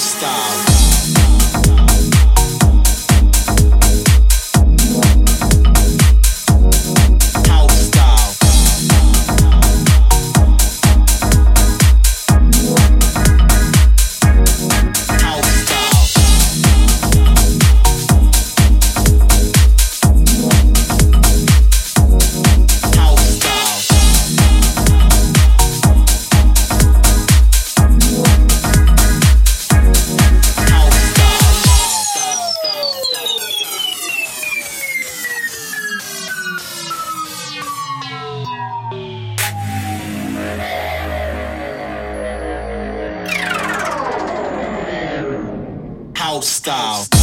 lifestyle. House style.